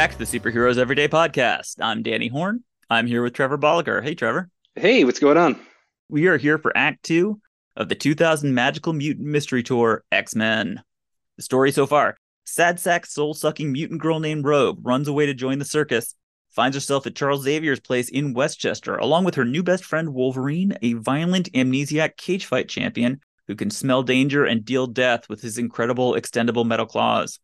Back to the Superheroes Everyday Podcast. I'm Danny Horn. I'm here with Trevor Bolliger. Hey, Trevor. Hey, what's going on? We are here for Act Two of the 2000 Magical Mutant Mystery Tour X Men. The story so far sad sack, soul sucking mutant girl named Rogue runs away to join the circus, finds herself at Charles Xavier's place in Westchester, along with her new best friend Wolverine, a violent amnesiac cage fight champion who can smell danger and deal death with his incredible extendable metal claws.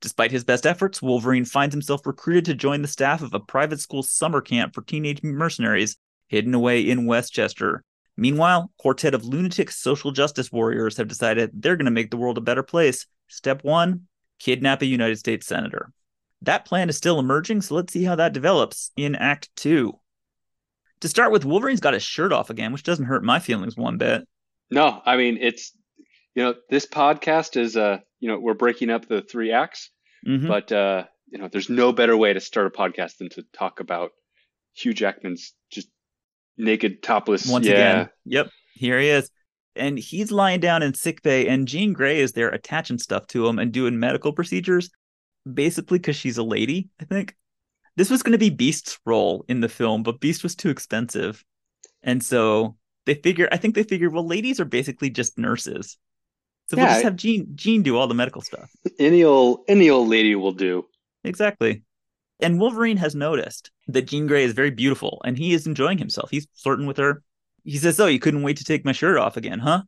Despite his best efforts, Wolverine finds himself recruited to join the staff of a private school summer camp for teenage mercenaries hidden away in Westchester. Meanwhile, quartet of lunatic social justice warriors have decided they're going to make the world a better place. Step 1, kidnap a United States senator. That plan is still emerging, so let's see how that develops in Act 2. To start with, Wolverine's got his shirt off again, which doesn't hurt my feelings one bit. No, I mean it's you know this podcast is uh you know we're breaking up the three acts, Mhm. but uh you know there's no better way to start a podcast than to talk about Hugh Jackman's just naked topless. Once yeah. again, yep, here he is. And he's lying down in sick bay, and Jean Grey is there attaching stuff to him and doing medical procedures, basically because she's a lady, I think. This was going to be Beast's role in the film, but Beast was too expensive. And so they figure, I think they figured, well, ladies are basically just nurses. So we'll just have Jean, Jean do all the medical stuff. Any old any old lady will do. Exactly. And Wolverine has noticed that Jean Grey is very beautiful and he is enjoying himself. He's flirting with her. He says, Oh, you couldn't wait to take my shirt off again, huh?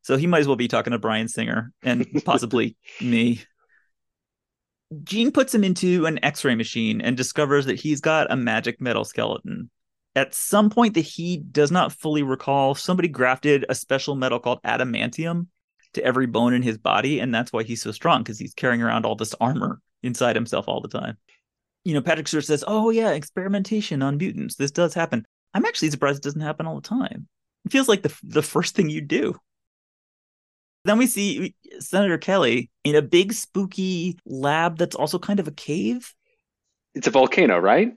So he might as well be talking to Bryan Singer and possibly me. Jean puts him into an x ray machine and discovers that he's got a magic metal skeleton. At some point that he does not fully recall, somebody grafted a special metal called adamantium to every bone in his body. And that's why he's so strong because he's carrying around all this armor inside himself all the time. You know, Patrick Stewart says, "Oh yeah, experimentation on mutants. This does happen." I'm actually surprised it doesn't happen all the time. It feels like the the first thing you do. Then we see Senator Kelly in a big spooky lab that's also kind of a cave. It's a volcano, right?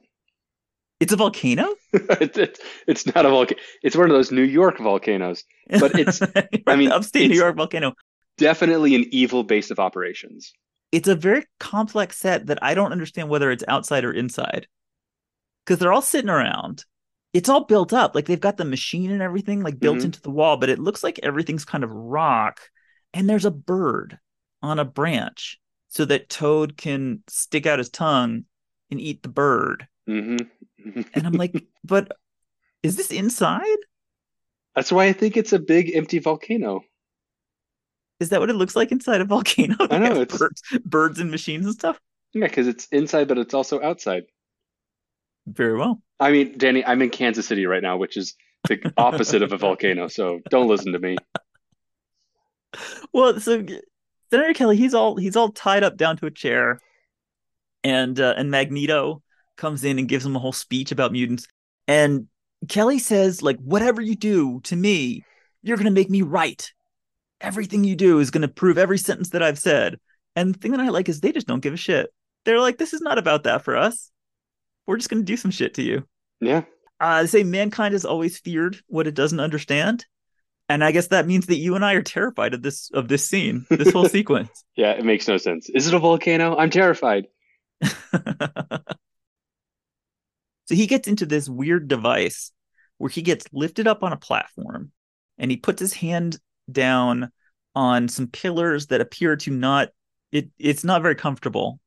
It's a volcano. it's, it's it's not a volcano. It's one of those New York volcanoes. But it's- I mean, upstate New York volcano. Definitely an evil base of operations. It's a very complex set that I don't understand whether it's outside or inside. Because they're all sitting around. It's all built up. Like they've got the machine and everything like built Mhm. into the wall, but it looks like everything's kind of rock. And there's a bird on a branch so that Toad can stick out his tongue and eat the bird. hmm And I'm like, but is this inside? That's why I think it's a big empty volcano. Is that what it looks like inside a volcano? I know, it's- birds, birds and machines and stuff. Yeah, because it's inside, but it's also outside. Very well. I mean, Danny, I'm in Kansas City right now, which is the opposite of a volcano. So don't listen to me. Well, so Senator Kelly, he's all he's all tied up down to a chair, and uh, and Magneto comes in and gives him a whole speech about mutants, and Kelly says like, whatever you do to me, you're gonna make me right. Everything you do is gonna prove every sentence that I've said. And the thing that I like is they just don't give a shit. They're like, this is not about that for us. We're just gonna do some shit to you. Yeah. Uh, they say mankind has always feared what it doesn't understand, and I guess that means that you and I are terrified of this of this scene, this whole sequence. Yeah, it makes no sense. Is it a volcano? I'm terrified. so he gets into this weird device where he gets lifted up on a platform, and he puts his hand down on some pillars that appear to not it. It's not very comfortable,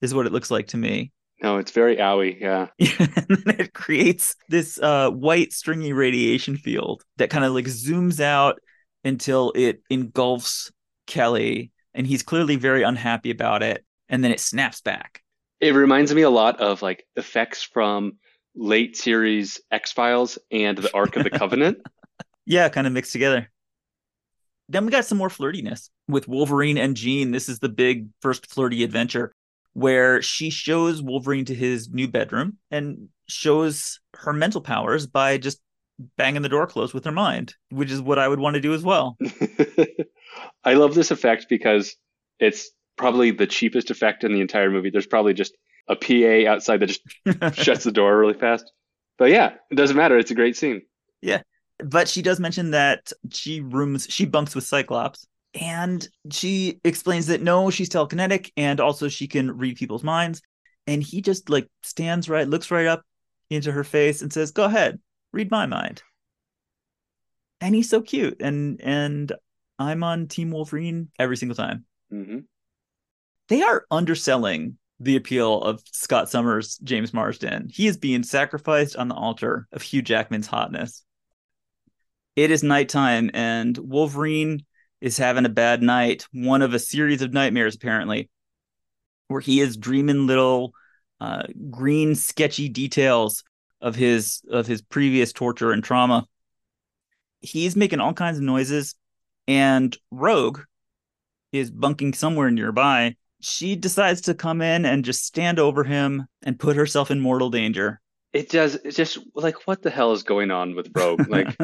is what it looks like to me. No, it's very owie. Yeah. and then it creates this uh, white stringy radiation field that kind of like zooms out until it engulfs Kelly, and he's clearly very unhappy about it. And then it snaps back. It reminds me a lot of like effects from late series X Files and the Ark of the Covenant. Yeah, kind of mixed together. Then we got some more flirtiness with Wolverine and Jean. This is the big first flirty adventure where she shows Wolverine to his new bedroom and shows her mental powers by just banging the door closed with her mind, which is what I would want to do as well. I love this effect because it's probably the cheapest effect in the entire movie. There's probably just a PA outside that just shuts the door really fast. But yeah, it doesn't matter. It's a great scene. Yeah. But she does mention that she rooms she bunks with Cyclops and she explains that no she's telekinetic and also she can read people's minds and he just like stands right, looks right up into her face and says, "Go ahead, read my mind." And he's so cute, and and I'm on Team Wolverine every single time. hmm They are underselling the appeal of Scott Summers, James Marsden. He is being sacrificed on the altar of Hugh Jackman's hotness. It is nighttime, and Wolverine is having a bad night, one of a series of nightmares, apparently, where he is dreaming little uh, green, sketchy details of his of his previous torture and trauma. He's making all kinds of noises, and Rogue is bunking somewhere nearby. She decides to come in and just stand over him and put herself in mortal danger. It does. It's just like what the hell is going on with Rogue? Like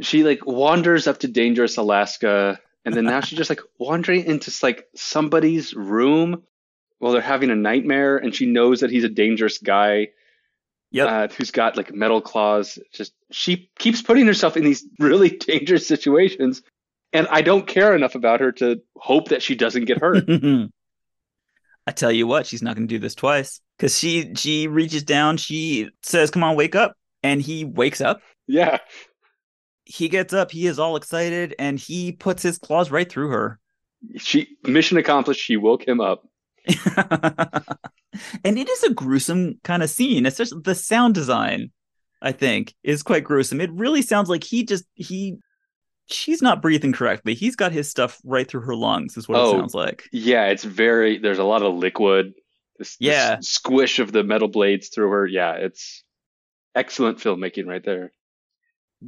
she like wanders up to dangerous Alaska, and then now she's just like wandering into like somebody's room while they're having a nightmare, and she knows that he's a dangerous guy. Yep. Uh, who's got like metal claws? Just she keeps putting herself in these really dangerous situations, and I don't care enough about her to hope that she doesn't get hurt. I tell you what, she's not going to do this twice because she she reaches down, she says, "Come on, wake up," and he wakes up. yeah, He gets up, he is all excited, and he puts his claws right through her. she mission accomplished. She woke him up. and it is a gruesome kind of scene. Especially the sound design, I think, is quite gruesome. It really sounds like he just he she's not breathing correctly. He's got his stuff right through her lungs, is what Oh. it sounds like. Yeah, it's very. There's a lot of liquid. This, this Yeah. squish of the metal blades through her. Yeah, it's excellent filmmaking right there.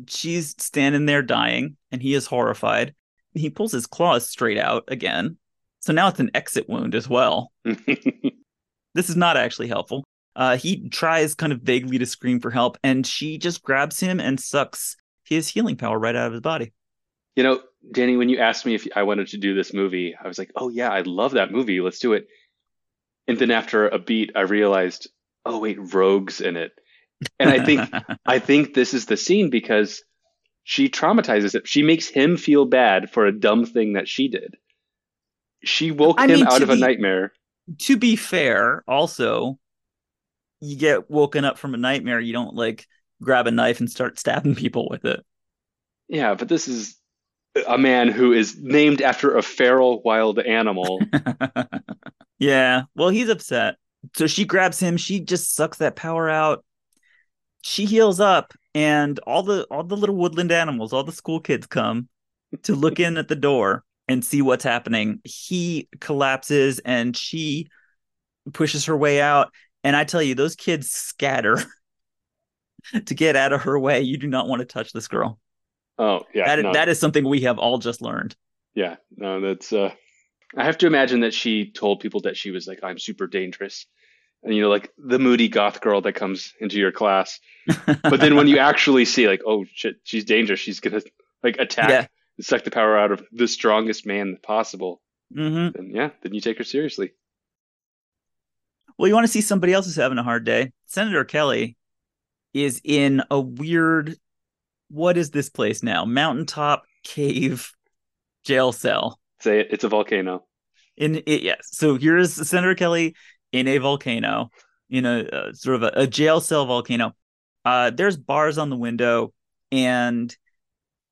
She's standing there dying, and he is horrified. He pulls his claws straight out again. So now it's an exit wound as well. This is not actually helpful. Uh, he tries kind of vaguely to scream for help, and she just grabs him and sucks his healing power right out of his body. You know, Danny, when you asked me if I wanted to do this movie, I was like, "Oh yeah, I love that movie. Let's do it." And then after a beat, I realized, "Oh wait, Rogue's in it." And I think I think this is the scene because she traumatizes him. She makes him feel bad for a dumb thing that she did. She woke I him mean, out to of a nightmare. to be fair, also, you get woken up from a nightmare, you don't like grab a knife and start stabbing people with it. Yeah, but this is a man who is named after a feral wild animal. yeah, well, he's upset. So she grabs him, she just sucks that power out. She heals up, and all the all the little woodland animals, all the school kids come to look in at the door and see what's happening. He collapses and she pushes her way out. And I tell you, those kids scatter to get out of her way. You do not want to touch this girl. Oh, yeah. That no. that is something we have all just learned. Yeah, no, that's. uh I have to imagine that she told people that she was like, "I'm super dangerous," and you know, like the moody goth girl that comes into your class. But then when you actually see, like, oh shit, she's dangerous. She's gonna like attack, Yeah. and suck the power out of the strongest man possible. hmm Then yeah, then you take her seriously. Well, you want to see somebody else who's having a hard day? Senator Kelly is in a weird. What is this place now? Mountaintop cave jail cell. Say it. It's a volcano. In it, yes. So here's Senator Kelly in a volcano, in a uh, sort of a, a jail cell volcano. Uh, there's bars on the window, and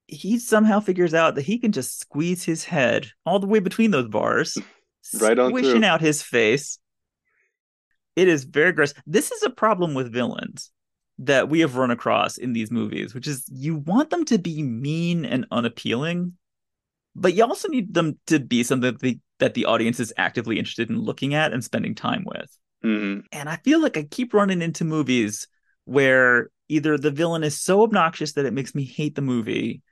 he somehow figures out that he can just squeeze his head all the way between those bars, Right on squishing through. out his face. It is very gross. This is a problem with villains that we have run across in these movies, which is you want them to be mean and unappealing, but you also need them to be something that the, that the audience is actively interested in looking at and spending time with. hmm And I feel like I keep running into movies where either the villain is so obnoxious that it makes me hate the movie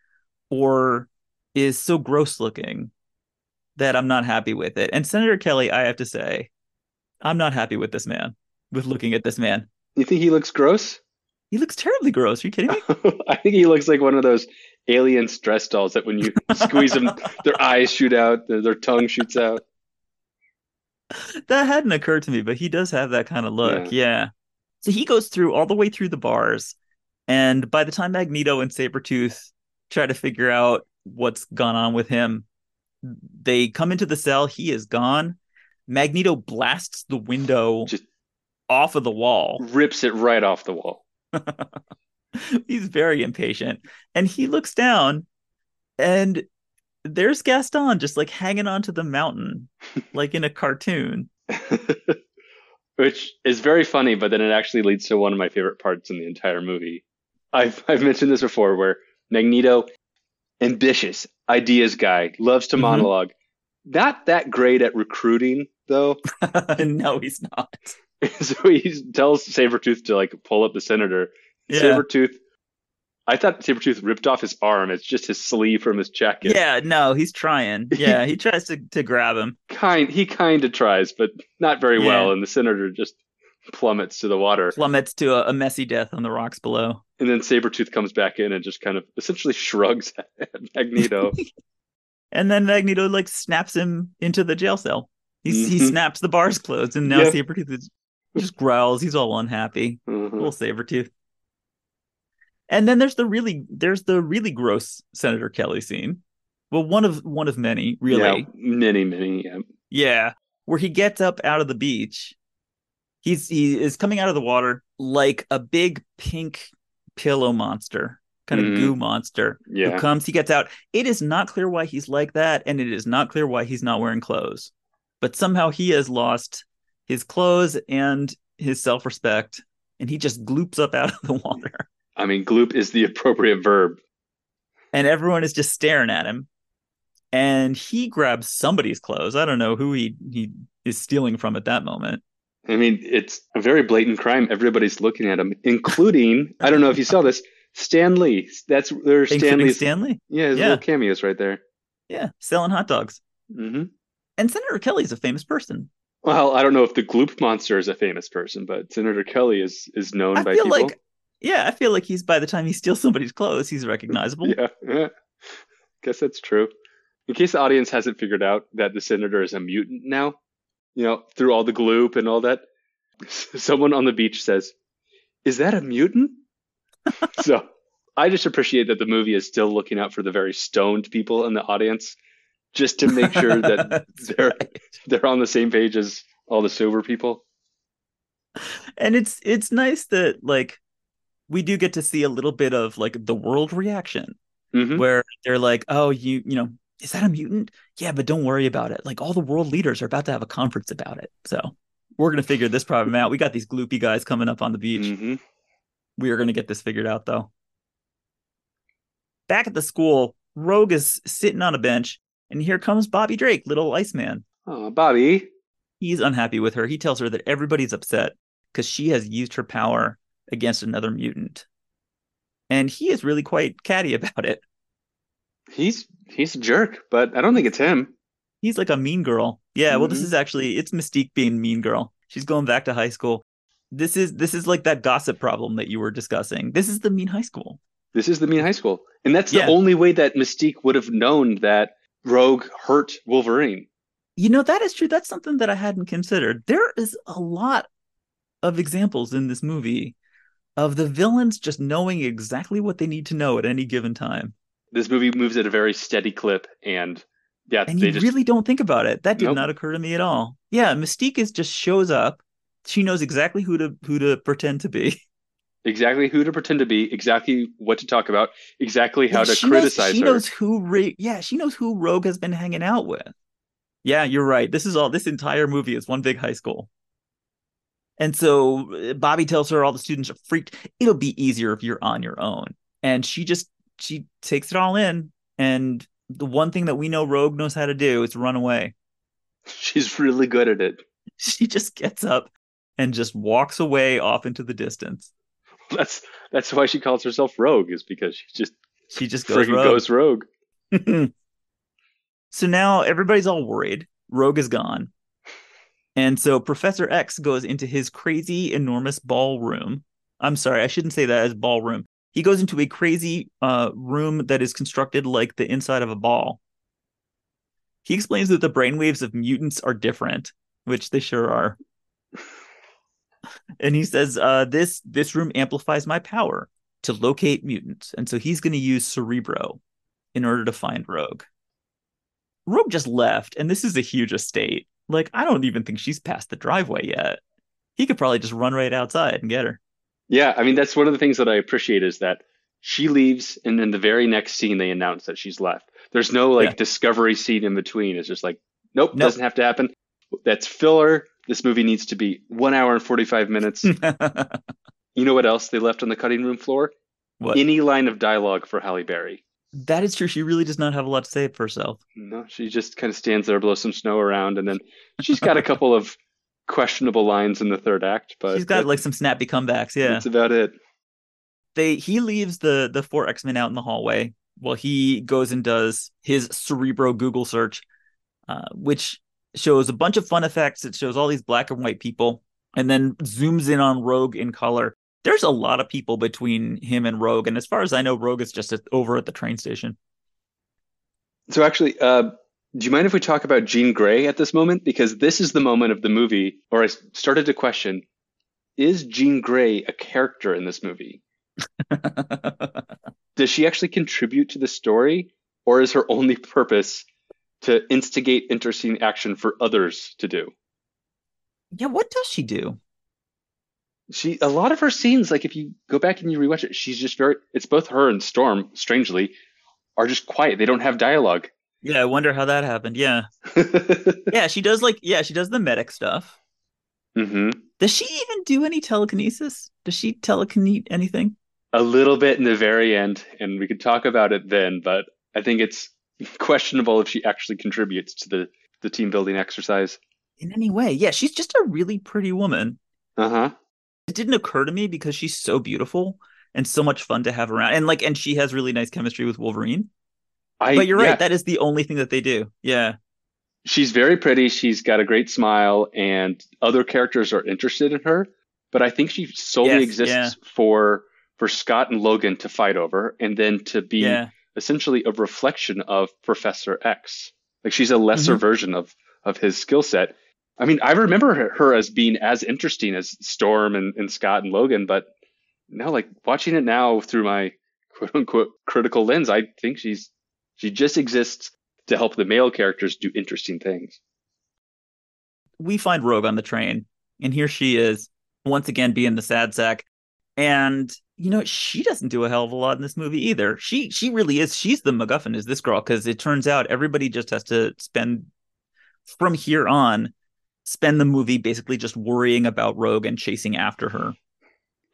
or is so gross looking that I'm not happy with it. And Senator Kelly, I have to say, I'm not happy with this man, with looking at this man. You think he looks gross? He looks terribly gross. Are you kidding me? I think he looks like one of those alien stress dolls that when you squeeze them, their eyes shoot out, their, their tongue shoots out. that hadn't occurred to me, but he does have that kind of look. Yeah. So he goes through all the way through the bars, and by the time Magneto and Sabretooth try to figure out what's gone on with him, they come into the cell. He is gone. Magneto blasts the window Just off of the wall. Rips it right off the wall. He's very impatient. And he looks down and there's Gaston just like hanging onto the mountain, like in a cartoon. Which is very funny, but then it actually leads to one of my favorite parts in the entire movie. I've I've mentioned this before where Magneto, ambitious, ideas guy, loves to Mhm. monologue. Not that great at recruiting though. no, he's not. so he tells Sabretooth to like pull up the senator. Yeah. Sabretooth I thought Sabretooth ripped off his arm. It's just his sleeve from his jacket. Yeah, no, he's trying. Yeah, he tries to, to grab him. Kind he kind of tries, but not very well, and the senator just plummets to the water. Plummets to a, a messy death on the rocks below. And then Sabretooth comes back in and just kind of essentially shrugs at Magneto. And then Magneto like snaps him into the jail cell. He's, He Mhm. snaps the bars closed, and now Yeah. Sabretooth is, just growls. He's all unhappy. Mhm. Little saber tooth. And then there's the really there's the really gross Senator Kelly scene. Well, one of one of many, really. Yeah, many, many. Yeah. Yeah, where he gets up out of the beach. He's he is coming out of the water like a big pink pillow monster, kind of Mhm. goo monster who Yeah. comes. He gets out. It is not clear why he's like that, and it is not clear why he's not wearing clothes. But somehow he has lost his clothes and his self respect, and he just gloops up out of the water, I mean, gloop is the appropriate verb. and everyone is just staring at him. And he grabs somebody's clothes. I don't know who he he is stealing from at that moment. I mean, it's a very blatant crime. Everybody's looking at him, including, I don't know if you saw this, Stan Lee. That's Including Stanley's. Stanley. yeah, his Yeah. little cameos right there. Yeah, selling hot dogs. hmm And Senator Kelly's a famous person. Well, I don't know if the gloop monster is a famous person, but Senator Kelly is is known I by feel people. like, yeah, I feel like he's by the time he steals somebody's clothes, he's recognizable. Yeah, yeah. Guess that's true. In case the audience hasn't figured out that the senator is a mutant now, you know, through all the gloop and all that, someone on the beach says, "Is that a mutant?" so I just appreciate that the movie is still looking out for the very stoned people in the audience, just to make sure that they're right. they're on the same page as all the sober people. And it's it's nice that like we do get to see a little bit of like the world reaction hmm where they're like, "Oh, you you know, is that a mutant? Yeah, but don't worry about it. Like all the world leaders are about to have a conference about it. So we're gonna figure this problem out. We got these gloopy guys coming up on the beach. hmm We are gonna get this figured out though. Back at the school, Rogue is sitting on a bench, and here comes Bobby Drake, little Iceman. Oh, Bobby. He's unhappy with her. He tells her that everybody's upset because she has used her power against another mutant. And he is really quite catty about it. He's he's a jerk, but I don't think it's him. He's like a mean girl. Yeah, well, this Mhm. is actually it's Mystique being mean girl. She's going back to high school. This is this is like that gossip problem that you were discussing. This is the mean high school. This is the mean high school. And that's the Yeah. only way that Mystique would have known that Rogue hurt Wolverine. You know, that is true. That's something that I hadn't considered. There is a lot of examples in this movie of the villains just knowing exactly what they need to know at any given time. This movie moves at a very steady clip, and yeah, And they you just really don't think about it. That did Nope. not occur to me at all. Yeah, Mystique is just shows up. She knows exactly who to who to pretend to be. exactly who to pretend to be, exactly what to talk about, exactly how Yeah, to criticize knows, she her. knows who Ra- yeah, she knows who Rogue has been hanging out with. Yeah, you're right. This is all this entire movie is one big high school. And so uh, Bobby tells her all the students are freaked. It'll be easier if you're on your own. And she just she takes it all in and the one thing that we know Rogue knows how to do is run away. She's really good at it. She just gets up and just walks away off into the distance. That's that's why she calls herself Rogue, is because she just She just goes freaking rogue. goes rogue. so now everybody's all worried. Rogue is gone. And so Professor X goes into his crazy, enormous ballroom. I'm sorry, I shouldn't say that as ballroom. He goes into a crazy uh, room that is constructed like the inside of a ball. He explains that the brainwaves of mutants are different, which they sure are. And he says, uh, "This this room amplifies my power to locate mutants, and so he's going to use Cerebro in order to find Rogue." Rogue just left, and this is a huge estate. Like, I don't even think she's past the driveway yet. He could probably just run right outside and get her. Yeah, I mean that's one of the things that I appreciate is that she leaves, and then the very next scene they announce that she's left. There's no like Yeah. discovery scene in between. It's just like, nope, Nope. doesn't have to happen. That's filler. This movie needs to be one hour and forty five minutes. you know what else they left on the cutting room floor? what? Any line of dialogue for Halle Berry. that is true. She really does not have a lot to say for herself. No, she just kind of stands there, blows some snow around, and then she's got a couple of questionable lines in the third act. But She's got that- like some snappy comebacks. Yeah. that's about it. they he leaves the the four X-Men out in the hallway while he goes and does his Cerebro Google search, uh, which shows a bunch of fun effects. It shows all these black and white people, and then zooms in on Rogue in color. There's a lot of people between him and Rogue, and as far as I know, Rogue is just over at the train station. So actually, uh, do you mind if we talk about Jean Grey at this moment? Because this is the moment of the movie or I started to question: Is Jean Grey a character in this movie? Does she actually contribute to the story, or is her only purpose to instigate interesting action for others to do? yeah, what does she do? She a lot of her scenes, like if you go back and you rewatch it, she's just very. It's both her and Storm, strangely, are just quiet. They don't have dialogue. Yeah, I wonder how that happened. Yeah, yeah, she does like yeah, she does the medic stuff. Mm-hmm. Does she even do any telekinesis? Does she telekinete anything? a little bit in the very end, and we could talk about it then, but I think it's questionable if she actually contributes to the, the team building exercise. in any way. Yeah, she's just a really pretty woman. Uh huh. It didn't occur to me because she's so beautiful and so much fun to have around. And like and she has really nice chemistry with Wolverine. I, But you're yeah, right, that is the only thing that they do. Yeah. she's very pretty. She's got a great smile, and other characters are interested in her. But I think she solely Yes, exists yeah. for for Scott and Logan to fight over, and then to be Yeah. Essentially a reflection of Professor X. Like she's a lesser Mhm. version of of his skill set. I mean, I remember her, her as being as interesting as Storm and, and Scott and Logan, but now, like watching it now through my quote unquote critical lens, I think she's she just exists to help the male characters do interesting things. We find Rogue on the train, and here she is, once again being the sad sack. And you know, she doesn't do a hell of a lot in this movie either. She she really is. She's the MacGuffin, is this girl, because it turns out everybody just has to spend from here on spend the movie basically just worrying about Rogue and chasing after her.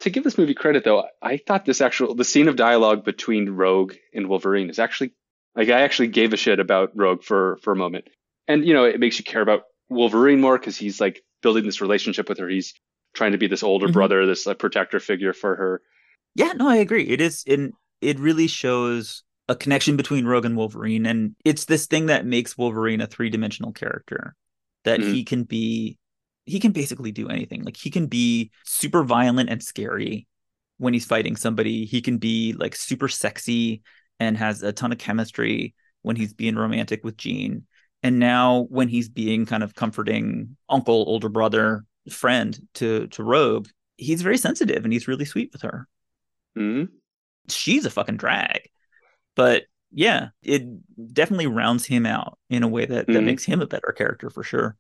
To give this movie credit, though, I thought this actual the scene of dialogue between Rogue and Wolverine is actually like I actually gave a shit about Rogue for for a moment, and you know it makes you care about Wolverine more because he's like building this relationship with her. He's trying to be this older Mhm. brother, this uh, protector figure for her. Yeah, no, I agree. It is in it really shows a connection between Rogue and Wolverine, and it's this thing that makes Wolverine a three dimensional character. That Mhm. he can be he can basically do anything. Like he can be super violent and scary when he's fighting somebody. He can be like super sexy and has a ton of chemistry when he's being romantic with Jean. And now when he's being kind of comforting uncle, older brother, friend to to Rogue, he's very sensitive and he's really sweet with her hmm she's a fucking drag. But yeah, it definitely rounds him out in a way that, that Mhm. makes him a better character for sure.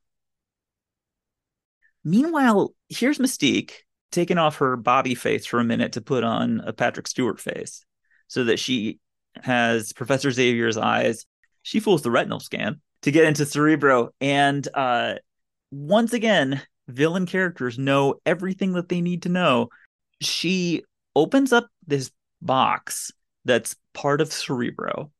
Meanwhile, here's Mystique taking off her Bobby face for a minute to put on a Patrick Stewart face so that she has Professor Xavier's eyes. She fools the retinal scan to get into Cerebro. And uh, once again, villain characters know everything that they need to know. She opens up this box that's part of Cerebro.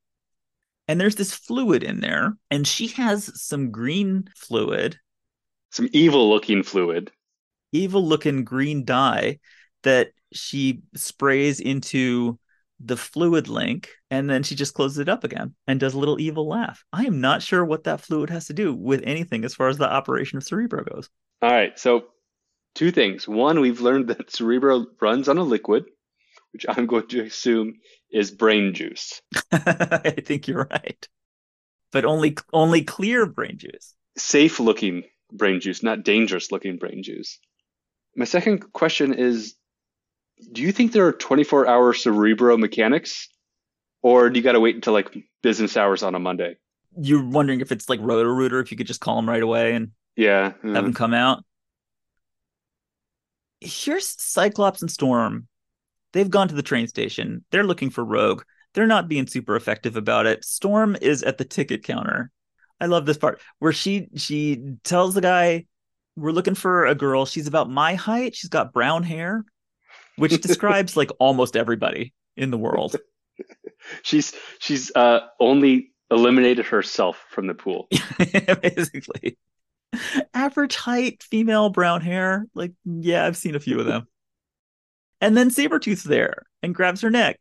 And there's this fluid in there, and she has some green fluid, Some evil looking fluid. evil looking green dye that she sprays into the fluid link, and then she just closes it up again and does a little evil laugh. I am not sure what that fluid has to do with anything as far as the operation of Cerebro goes. All right, so two things. One, we've learned that Cerebro runs on a liquid, which I'm going to assume is brain juice. I think you're right. But only only clear brain juice. safe looking brain juice, not dangerous looking brain juice. My second question is Do you think there are 24 hour cerebro mechanics? Or do you got to wait until like business hours on a Monday? You're wondering if it's like Roto Rooter, if you could just call them right away and Yeah. have them mm. come out. Here's Cyclops and Storm. They've gone to the train station. They're looking for Rogue. They're not being super effective about it. Storm is at the ticket counter. I love this part where she she tells the guy, "We're looking for a girl. She's about my height. She's got brown hair." Which describes like almost everybody in the world. she's she's uh only eliminated herself from the pool. Basically. Average height, female, brown hair. Like, yeah, I've seen a few of them. and then Sabretooth's there and grabs her neck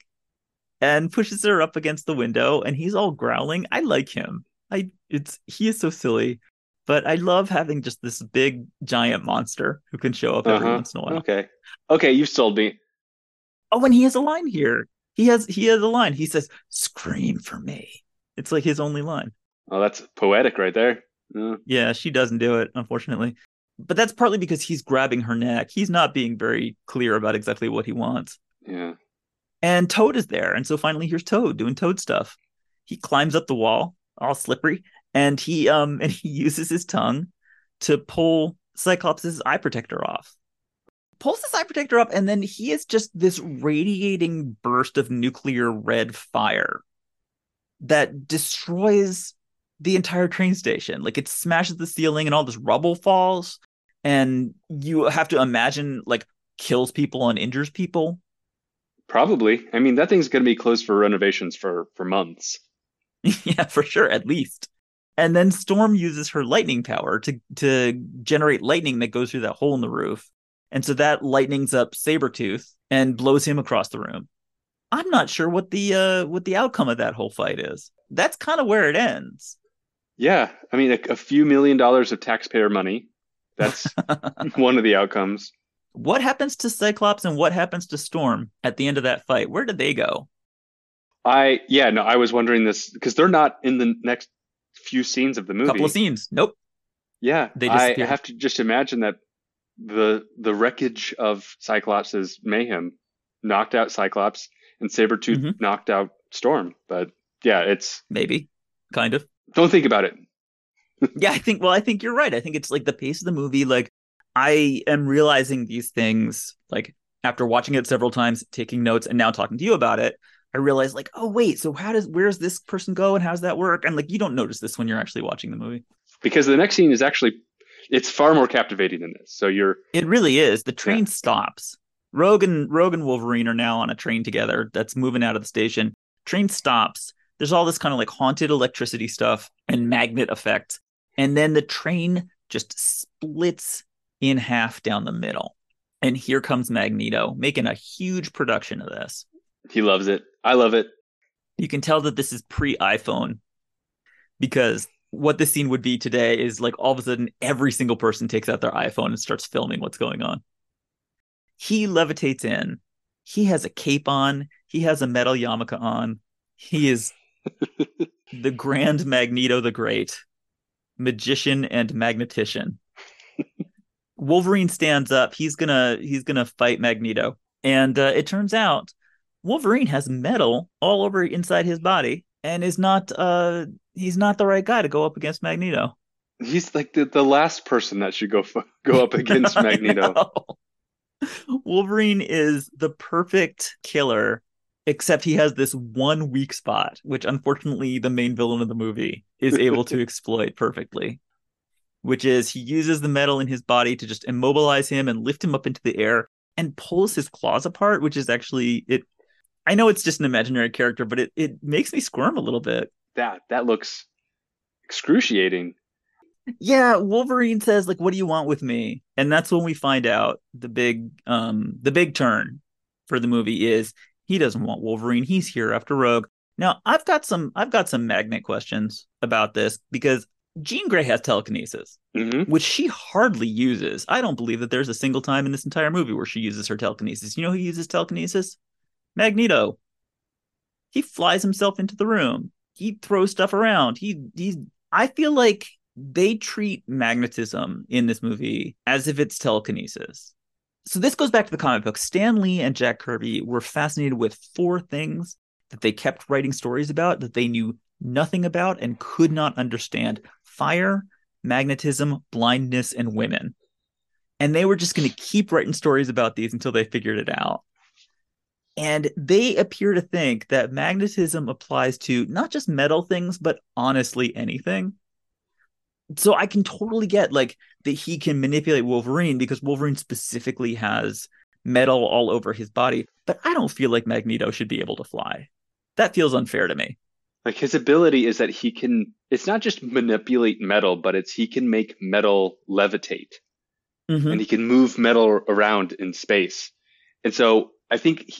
and pushes her up against the window and he's all growling. I like him. I it's he is so silly. But I love having just this big giant monster who can show up every uh-huh. once in a while. Okay. Okay, you've sold me. Oh, and he has a line here. He has he has a line. He says, "Scream for me." It's like his only line. Oh, that's poetic right there. Yeah. yeah, she doesn't do it, unfortunately. But that's partly because he's grabbing her neck. He's not being very clear about exactly what he wants. Yeah. And Toad is there. And so finally here's Toad doing Toad stuff. He climbs up the wall, all slippery, and he um and he uses his tongue to pull Cyclops' eye protector off. Pulls his eye protector up, and then he is just this radiating burst of nuclear red fire that destroys the entire train station. Like it smashes the ceiling and all this rubble falls. And you have to imagine like kills people and injures people. Probably. I mean, that thing's going to be closed for renovations for for months. yeah, for sure, at least. And then Storm uses her lightning power to to generate lightning that goes through that hole in the roof. And so that lightnings up Sabretooth and blows him across the room. I'm not sure what the uh what the outcome of that whole fight is. That's kind of where it ends. Yeah, I mean, a, a few million dollars of taxpayer money. That's one of the outcomes. What happens to Cyclops and what happens to Storm at the end of that fight? Where did they go? I yeah no, I was wondering this because they're not in the next few scenes of the movie. Couple of scenes. Nope. Yeah, they I have to just imagine that the the wreckage of Cyclops' mayhem knocked out Cyclops and Sabretooth mm-hmm. knocked out Storm. But yeah, it's maybe kind of. Don't think about it. yeah, I think well, I think you're right. I think it's like the pace of the movie, like I am realizing these things like after watching it several times, taking notes, and now talking to you about it. I realized like, oh wait, so how does where's this person go and how does that work? And like you don't notice this when you're actually watching the movie. Because the next scene is actually it's far more captivating than this. So you're It really is. The train yeah. stops. Rogue and Rogue and Wolverine are now on a train together that's moving out of the station. Train stops. There's all this kind of like haunted electricity stuff and magnet effects. And then the train just splits in half down the middle. And here comes Magneto making a huge production of this. He loves it. I love it. You can tell that this is pre iPhone because what this scene would be today is like all of a sudden every single person takes out their iPhone and starts filming what's going on. He levitates in. He has a cape on. He has a metal yarmulke on. He is the Grand Magneto the Great, magician and magnetician. Wolverine stands up. He's gonna he's gonna fight Magneto, and uh, it turns out Wolverine has metal all over inside his body and is not uh he's not the right guy to go up against Magneto. He's like the, the last person that should go go up against Magneto. Wolverine is the perfect killer except he has this one weak spot which unfortunately the main villain of the movie is able to exploit perfectly which is he uses the metal in his body to just immobilize him and lift him up into the air and pulls his claws apart which is actually it I know it's just an imaginary character, but it, it makes me squirm a little bit. That that looks excruciating. Yeah, Wolverine says like, "What do you want with me?" And that's when we find out the big um the big turn for the movie is he doesn't want Wolverine. He's here after Rogue. Now, I've got some I've got some magnet questions about this because Jean Grey has telekinesis, mm-hmm. which she hardly uses. I don't believe that there's a single time in this entire movie where she uses her telekinesis. You know who uses telekinesis? Magneto. He flies himself into the room. He throws stuff around. He he's I feel like they treat magnetism in this movie as if it's telekinesis. So this goes back to the comic book. Stan Lee and Jack Kirby were fascinated with four things that they kept writing stories about that they knew nothing about and could not understand: fire, magnetism, blindness, and women. And they were just going to keep writing stories about these until they figured it out. And they appear to think that magnetism applies to not just metal things, but honestly anything. So I can totally get like that he can manipulate Wolverine because Wolverine specifically has metal all over his body. But I don't feel like Magneto should be able to fly. That feels unfair to me. Like his ability is that he can, it's not just manipulate metal, but it's he can make metal levitate Mhm. and he can move metal around in space. And so I think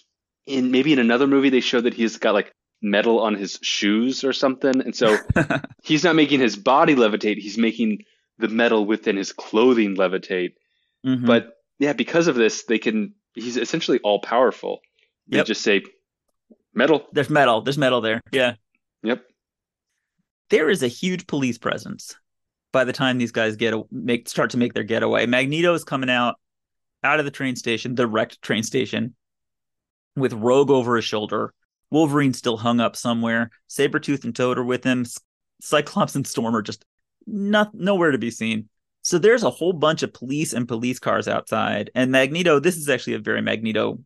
in maybe in another movie they showed that he's got like metal on his shoes or something. And so he's not making his body levitate, he's making the metal within his clothing levitate. Mhm. But yeah, because of this, they can he's essentially all powerful. They Yep. just say metal. there's metal. There's metal there. Yeah. Yep. there is a huge police presence by the time these guys get a, make start to make their getaway. Magneto is coming out out of the train station, the wrecked train station, with Rogue over his shoulder. Wolverine still hung up somewhere. Sabretooth and Toad are with him. Cyclops and Storm are just not nowhere to be seen. So there's a whole bunch of police and police cars outside. And Magneto, this is actually a very Magneto.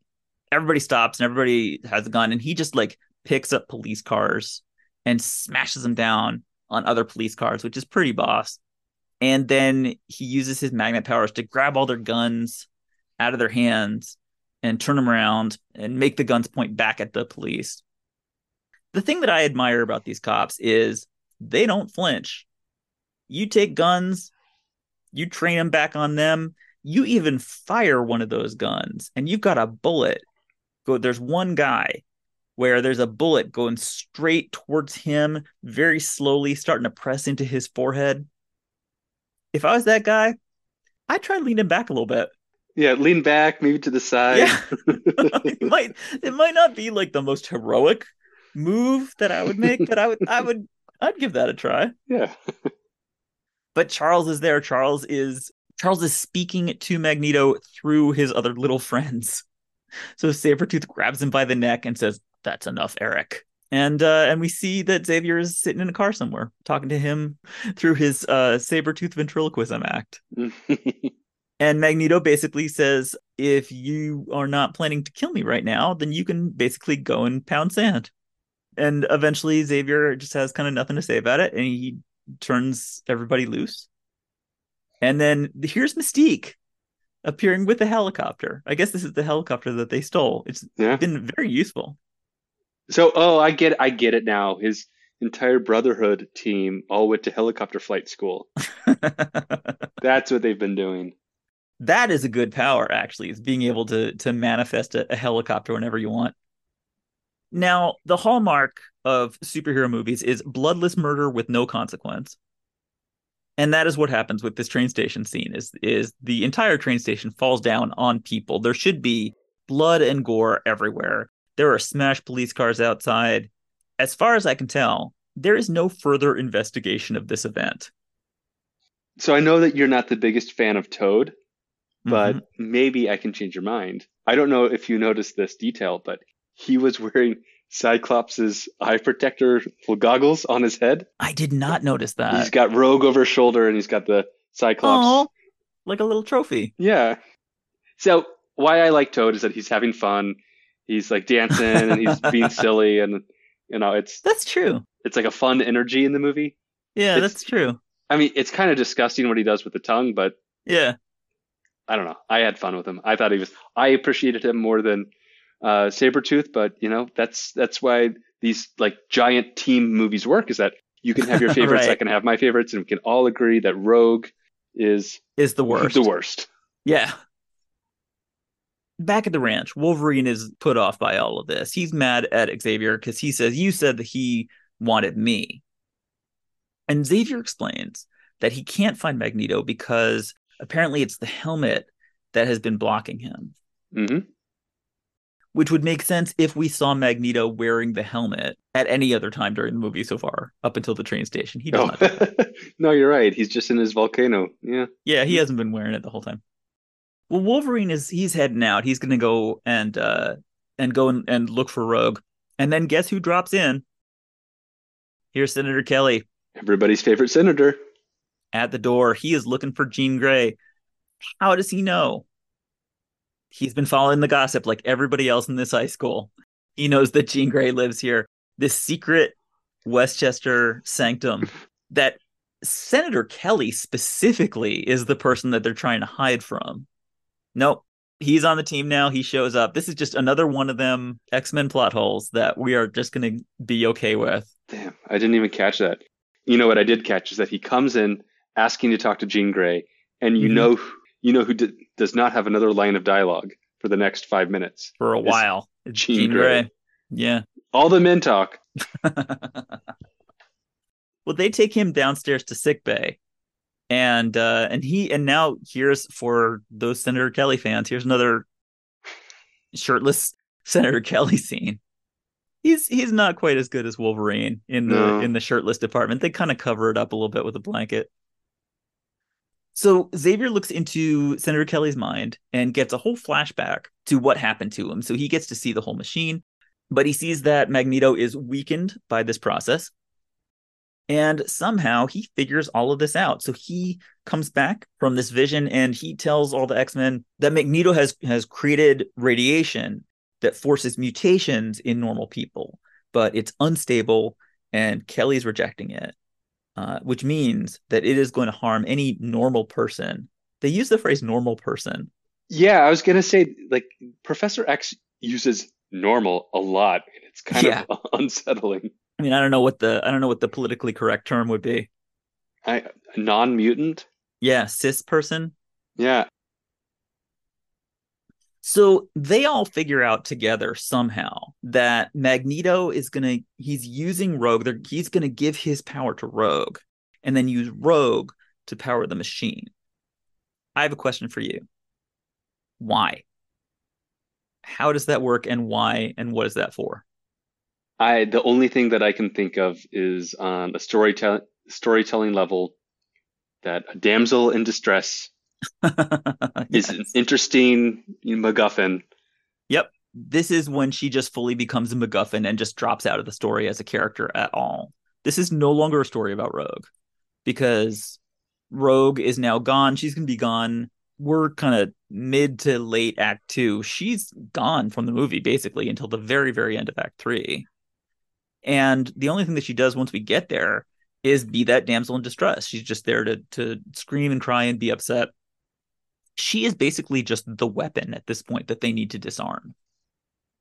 Everybody stops and everybody has a gun, and he just like picks up police cars and smashes them down on other police cars, which is pretty boss. And then he uses his magnet powers to grab all their guns out of their hands and turn them around and make the guns point back at the police. The thing that I admire about these cops is they don't flinch. You take guns, you train them back on them, you even fire one of those guns, and you've got a bullet. Go, there's one guy where there's a bullet going straight towards him, very slowly, starting to press into his forehead. If I was that guy, I'd try leaning back a little bit. Yeah, lean back, maybe to the side. Yeah. it might it might not be like the most heroic move that I would make, but I would I would I'd give that a try. yeah. But Charles is there. Charles is Charles is speaking to Magneto through his other little friends. So Sabretooth grabs him by the neck and says, That's enough, Erik. And uh, and we see that Xavier is sitting in a car somewhere, talking to him through his uh, Sabretooth ventriloquism act. And Magneto basically says, if you are not planning to kill me right now, then you can basically go and pound sand. And eventually Xavier just has kind of nothing to say about it and he turns everybody loose. And then here's Mystique appearing with a helicopter. I guess this is the helicopter that they stole. It's yeah. been very useful. So, oh, I get, I get it now. His entire Brotherhood team all went to helicopter flight school. That's what they've been doing. That is a good power actually is being able to to manifest a, a helicopter whenever you want. Now the hallmark of superhero movies is bloodless murder with no consequence. And that is what happens with this train station scene is is the entire train station falls down on people. There should be blood and gore everywhere. There are smashed police cars outside. As far as i can tell there is no further investigation of this event. So I know that you're not the biggest fan of Toad, but Mhm. maybe I can change your mind. I don't know if you noticed this detail, but he was wearing Cyclops's eye protector goggles on his head. i did not notice that he's got Rogue over his shoulder and he's got the Cyclops. Oh, like a little trophy. Yeah. So why I like Toad is that he's having fun. He's like dancing and he's being silly and you know, it's That's true. it's like a fun energy in the movie. Yeah, It's- that's true. I mean, it's kind of disgusting what he does with the tongue, but Yeah. I don't know. I had fun with him. I thought he was I appreciated him more than uh Sabretooth, but you know, that's that's why these like giant team movies work is that you can have your favorites, I can have my favorites, and we can all agree that Rogue is Is the worst. the worst. Yeah. Back at the ranch, Wolverine is put off by all of this. He's mad at Xavier because he says, You said that he wanted me. And Xavier explains that he can't find Magneto because apparently it's the helmet that has been blocking him, hmm which would make sense if we saw Magneto wearing the helmet at any other time during the movie so far, up until the train station. He does Oh. not. do no, you're right. He's just in his volcano. Yeah. Yeah, he hasn't been wearing it the whole time. Well, Wolverine is he's heading out. He's gonna go and uh and go and, and look for Rogue. And then guess who drops in? Here's Senator Kelly Everybody's favorite senator. At the door. He is looking for Jean Grey. How does he know? He's been following the gossip like everybody else in this high school. He knows that Jean Grey lives here. This secret Westchester sanctum that Senator Kelly specifically is the person that they're trying to hide from. Nope. He's on the team now. He shows up. This is just another one of them X Men plot holes that we are just going to be okay with. Damn, I didn't even catch that. You know what I did catch is that he comes in asking to talk to Jean Grey, and you Mhm. know, you know who d- does not have another line of dialogue for the next five minutes. For a while. It's Jean Jean Grey. Grey. Yeah. All the men talk. well, they take him downstairs to sick bay. And uh and he and now here's for those Senator Kelly fans, here's another shirtless Senator Kelly scene. He's he's not quite as good as Wolverine in the No. in the shirtless department. They kind of cover it up a little bit with a blanket. So Xavier looks into Senator Kelly's mind and gets a whole flashback to what happened to him. So he gets to see the whole machine, but he sees that Magneto is weakened by this process. And somehow he figures all of this out. So he comes back from this vision and he tells all the X-Men that Magneto has has created radiation that forces mutations in normal people, but it's unstable and Kelly's rejecting it. Uh, which means that it is going to harm any normal person. They use the phrase normal person. Yeah, I was gonna say like Professor X uses normal a lot, and it's kind Yeah. of unsettling. I mean, I don't know what the I don't know what the politically correct term would be. I non-mutant. Yeah, cis person. Yeah, So they all figure out together somehow that Magneto is gonna he's using Rogue. He's gonna give his power to Rogue, and then use Rogue to power the machine. I have a question for you. Why? How does that work, and why, and what is that for? I the only thing that I can think of is on a storytelling storytelling level that a damsel in distress is an interesting MacGuffin. Yep. This is when she just fully becomes a MacGuffin and just drops out of the story as a character at all. This is no longer a story about Rogue because Rogue is now gone. She's going to be gone. We're kind of mid to late act two. She's gone from the movie basically until the very, very end of act three. And the only thing that she does once we get there is be that damsel in distress. She's just there to to scream and cry and be upset. She is basically just the weapon at this point that they need to disarm.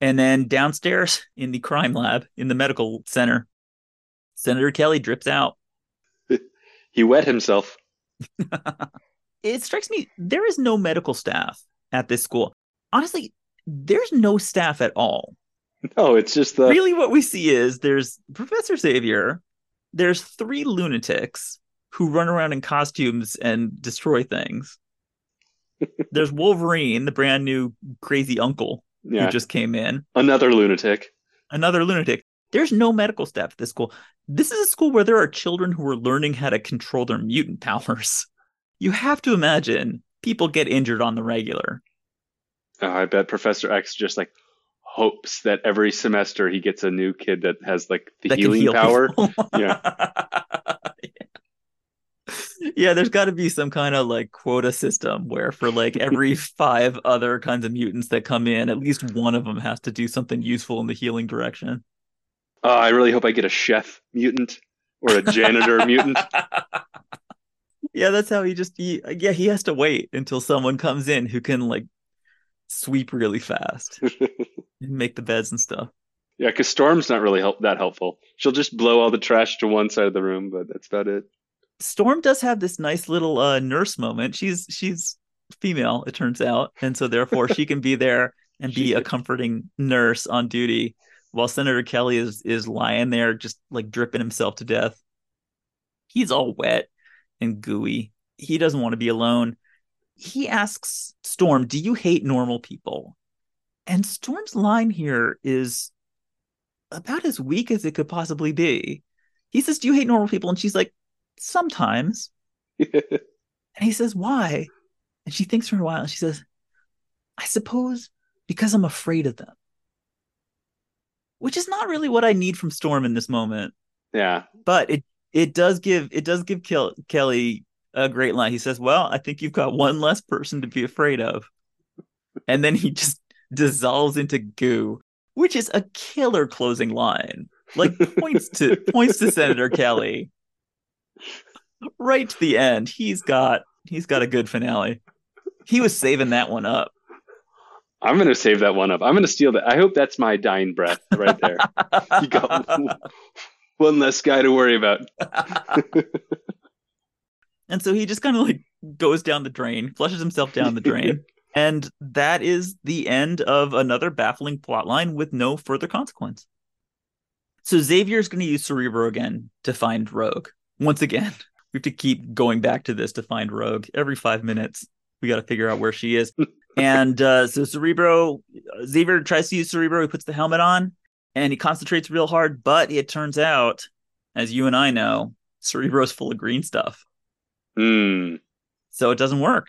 And then downstairs in the crime lab in the medical center, Senator Kelly drips out. He wet himself. It strikes me there is no medical staff at this school. Honestly, there's no staff at all. No, it's just the really what we see is there's Professor Xavier, there's three lunatics who run around in costumes and destroy things. There's Wolverine, the brand new crazy uncle yeah who just came in, another lunatic. another lunatic. There's no medical staff at this school. This is a school where there are children who are learning how to control their mutant powers. You have to imagine people get injured on the regular. Oh, I bet Professor X just like hopes that every semester he gets a new kid that has like the that healing heal power. Yeah. yeah, there's got to be some kind of like quota system where for like every five other kinds of mutants that come in, at least one of them has to do something useful in the healing direction. Oh, I really hope I get a chef mutant or a janitor mutant. Yeah, that's how he just he yeah, he has to wait until someone comes in who can like sweep really fast and make the beds and stuff. Yeah, because Storm's not really help that helpful. She'll just blow all the trash to one side of the room, but that's about it. Storm does have this nice little uh, nurse moment. She's she's female, it turns out, and so therefore she can be there and be a comforting nurse on duty, while Senator Kelly is is lying there just like dripping himself to death. He's all wet and gooey. He doesn't want to be alone. He asks Storm, "Do you hate normal people?" And Storm's line here is about as weak as it could possibly be. He says, "Do you hate normal people?" And she's like, "Sometimes." And he says, Why? And she thinks for a while and she says, I suppose because I'm afraid of them. Which is not really what I need from Storm in this moment. yeah, But it it does give it does give Kel- Kelly a great line. He says, Well, I think you've got one less person to be afraid of. And then he just dissolves into goo, which is a killer closing line. Like points to points to Senator Kelly. Right to the end. He's got he's got a good finale. He was saving that one up. I'm gonna save that one up. I'm gonna steal that. I hope that's my dying breath right there. you got one less guy to worry about. and so he just kind of like goes down the drain, flushes himself down the drain. and that is the end of another baffling plotline with no further consequence. So Xavier's going to use Cerebro again to find Rogue. Once again, we have to keep going back to this to find Rogue every five minutes. We got to figure out where she is. and uh, so Cerebro, Xavier tries to use Cerebro. He puts the helmet on and he concentrates real hard. But it turns out, as you and I know, Cerebro's full of green stuff. Hmm. So it doesn't work.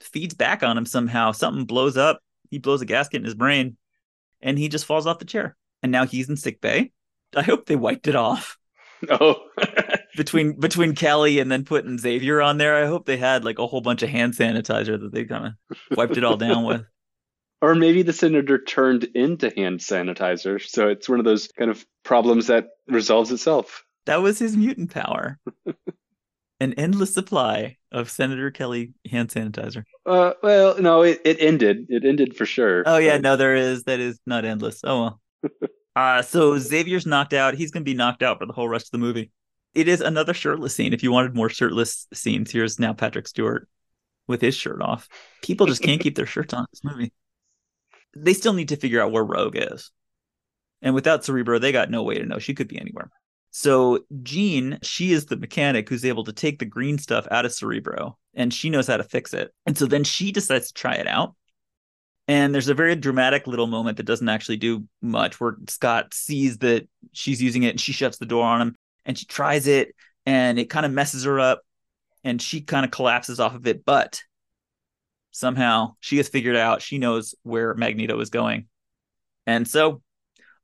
Feeds back on him somehow. Something blows up. He blows a gasket in his brain, and he just falls off the chair. And now he's in sick bay. I hope they wiped it off. Oh. between between Kelly and then putting Xavier on there, I hope they had like a whole bunch of hand sanitizer that they kind of wiped it all down with. Or maybe the senator turned into hand sanitizer, so it's one of those kind of problems that resolves itself. That was his mutant power. An endless supply of Senator Kelly hand sanitizer. Uh, well, no, it, it ended. It ended for sure. Oh yeah, no, there is. That is not endless. Oh well. Uh, so Xavier's knocked out. He's going to be knocked out for the whole rest of the movie. It is another shirtless scene. If you wanted more shirtless scenes, here's now Patrick Stewart with his shirt off. People just can't keep their shirts on in this movie. They still need to figure out where Rogue is. And without Cerebro, they got no way to know. She could be anywhere. So Jean, she is the mechanic who's able to take the green stuff out of Cerebro and she knows how to fix it. And so then she decides to try it out. And there's a very dramatic little moment that doesn't actually do much where Scott sees that she's using it and she shuts the door on him and she tries it and it kind of messes her up and she kind of collapses off of it. But somehow she has figured out, she knows where Magneto is going. And so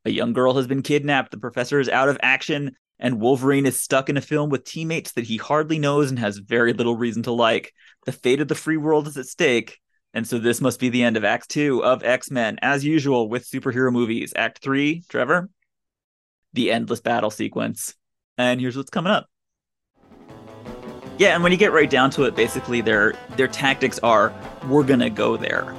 a young girl has been kidnapped. The professor is out of action and Wolverine is stuck in a film with teammates that he hardly knows and has very little reason to like. The fate of the free world is at stake and so this must be the end of Act Two of X Men, as usual with superhero movies. Act Three, Trevor, the endless battle sequence. And here's what's coming up. Yeah, and when you get right down to it, basically their their tactics are we're gonna go there.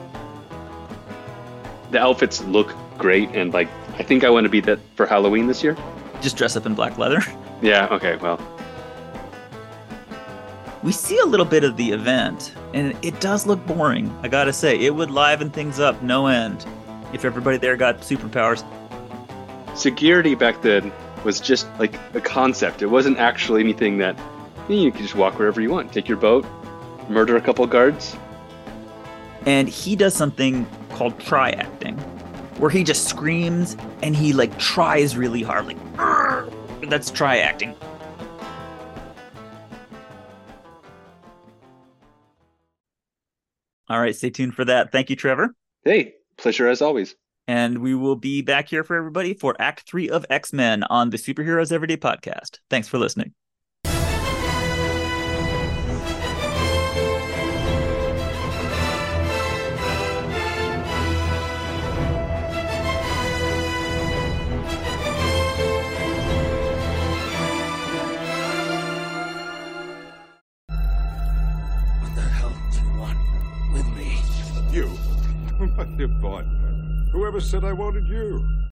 The outfits look great, and like I think I want to be that for Halloween this year. Just dress up in black leather. Yeah. Okay. Well, we see a little bit of the event, and it does look boring. I gotta say, it would liven things up no end if everybody there got superpowers. Security back then was just like a concept. It wasn't actually anything that you could just walk wherever you want. Take your boat, murder a couple guards. And he does something called try acting, where he just screams and he like tries really hard, like that's try acting. All right, stay tuned for that. Thank you, Trevor. Hey, pleasure as always. And we will be back here for everybody for Act Three of X Men on the Superheroes Everyday podcast. Thanks for listening. Boy, whoever said I wanted you?